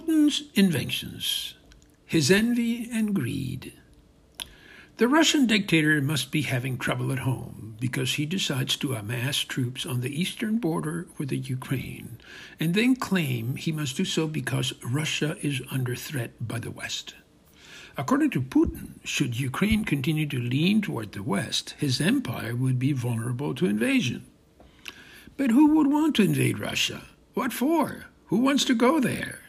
Putin's inventions, his envy and greed. The Russian dictator must be having trouble at home because he decides to amass troops on the eastern border with the Ukraine and then claim he must do so because Russia is under threat by the West. According to Putin, should Ukraine continue to lean toward the West, his empire would be vulnerable to invasion. But who would want to invade Russia? What for? Who wants to go there?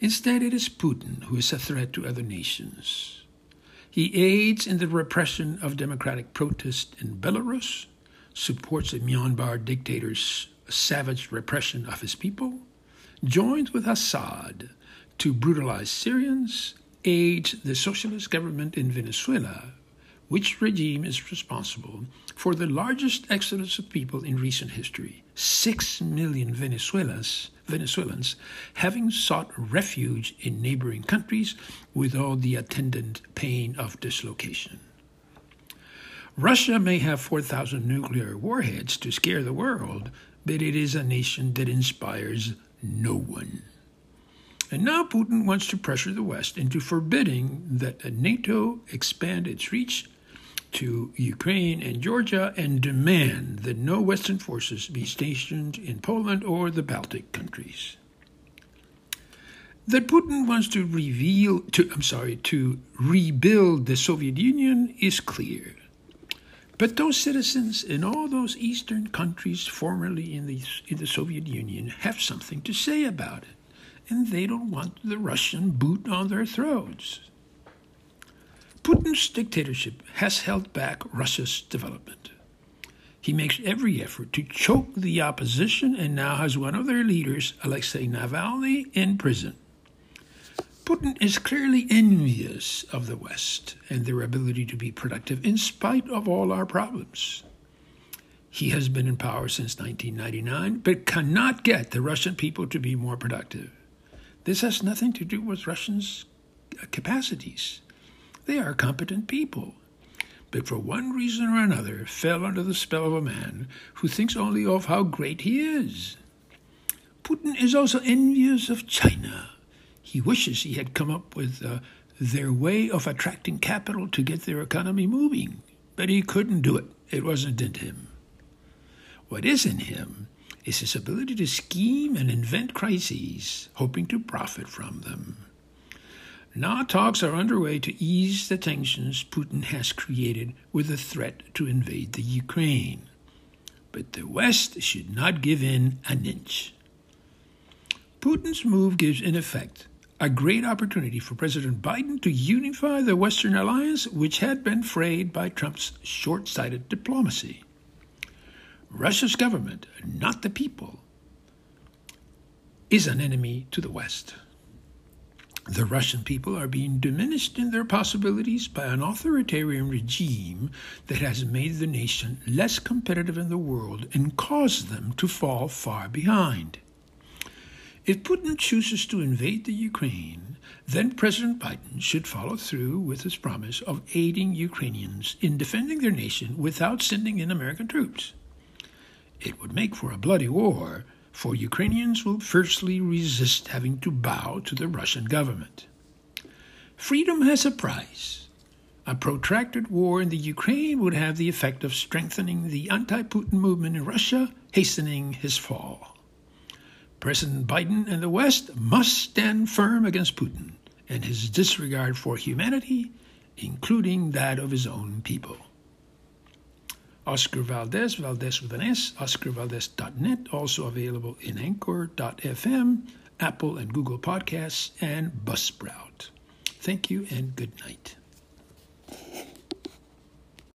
Instead, it is Putin who is a threat to other nations. He aids in the repression of democratic protest in Belarus, supports the Myanmar dictator's savage repression of his people, joins with Assad to brutalize Syrians, aids the socialist government in Venezuela, which regime is responsible for the largest exodus of people in recent history. Six million Venezuelans, Venezuelans having sought refuge in neighboring countries with all the attendant pain of dislocation. Russia may have 4,000 nuclear warheads to scare the world, but it is a nation that inspires no one. And now Putin wants to pressure the West into forbidding that NATO expand its reach to Ukraine and Georgia and demand that no Western forces be stationed in Poland or the Baltic countries. That Putin wants to reveal to I'm sorry, to rebuild the Soviet Union is clear. But those citizens in all those eastern countries formerly in the in the Soviet Union have something to say about it and they don't want the Russian boot on their throats. Putin's dictatorship has held back Russia's development. He makes every effort to choke the opposition and now has one of their leaders, Alexei Navalny, in prison. Putin is clearly envious of the West and their ability to be productive in spite of all our problems. He has been in power since 1999, but cannot get the Russian people to be more productive. This has nothing to do with Russians' capacities. They are competent people, but for one reason or another fell under the spell of a man who thinks only of how great he is. Putin is also envious of China. He wishes he had come up with uh, their way of attracting capital to get their economy moving, but he couldn't do it. It wasn't in him. What is in him is his ability to scheme and invent crises, hoping to profit from them. Now talks are underway to ease the tensions Putin has created with the threat to invade the Ukraine. But the West should not give in an inch. Putin's move gives, in effect, a great opportunity for President Biden to unify the Western alliance, which had been frayed by Trump's short sighted diplomacy. Russia's government, not the people, is an enemy to the West. The Russian people are being diminished in their possibilities by an authoritarian regime that has made the nation less competitive in the world and caused them to fall far behind. If Putin chooses to invade the Ukraine, then President Biden should follow through with his promise of aiding Ukrainians in defending their nation without sending in American troops. It would make for a bloody war, for Ukrainians will fiercely resist having to bow to the Russian government. Freedom has a price. A protracted war in the Ukraine would have the effect of strengthening the anti Putin movement in Russia, hastening his fall. President Biden and the West must stand firm against Putin and his disregard for humanity, including that of his own people. Oscar Valdez, Valdez with an S, oscarvaldez.net, also available in anchor.fm, Apple and Google Podcasts, and Buzzsprout. Thank you and good night.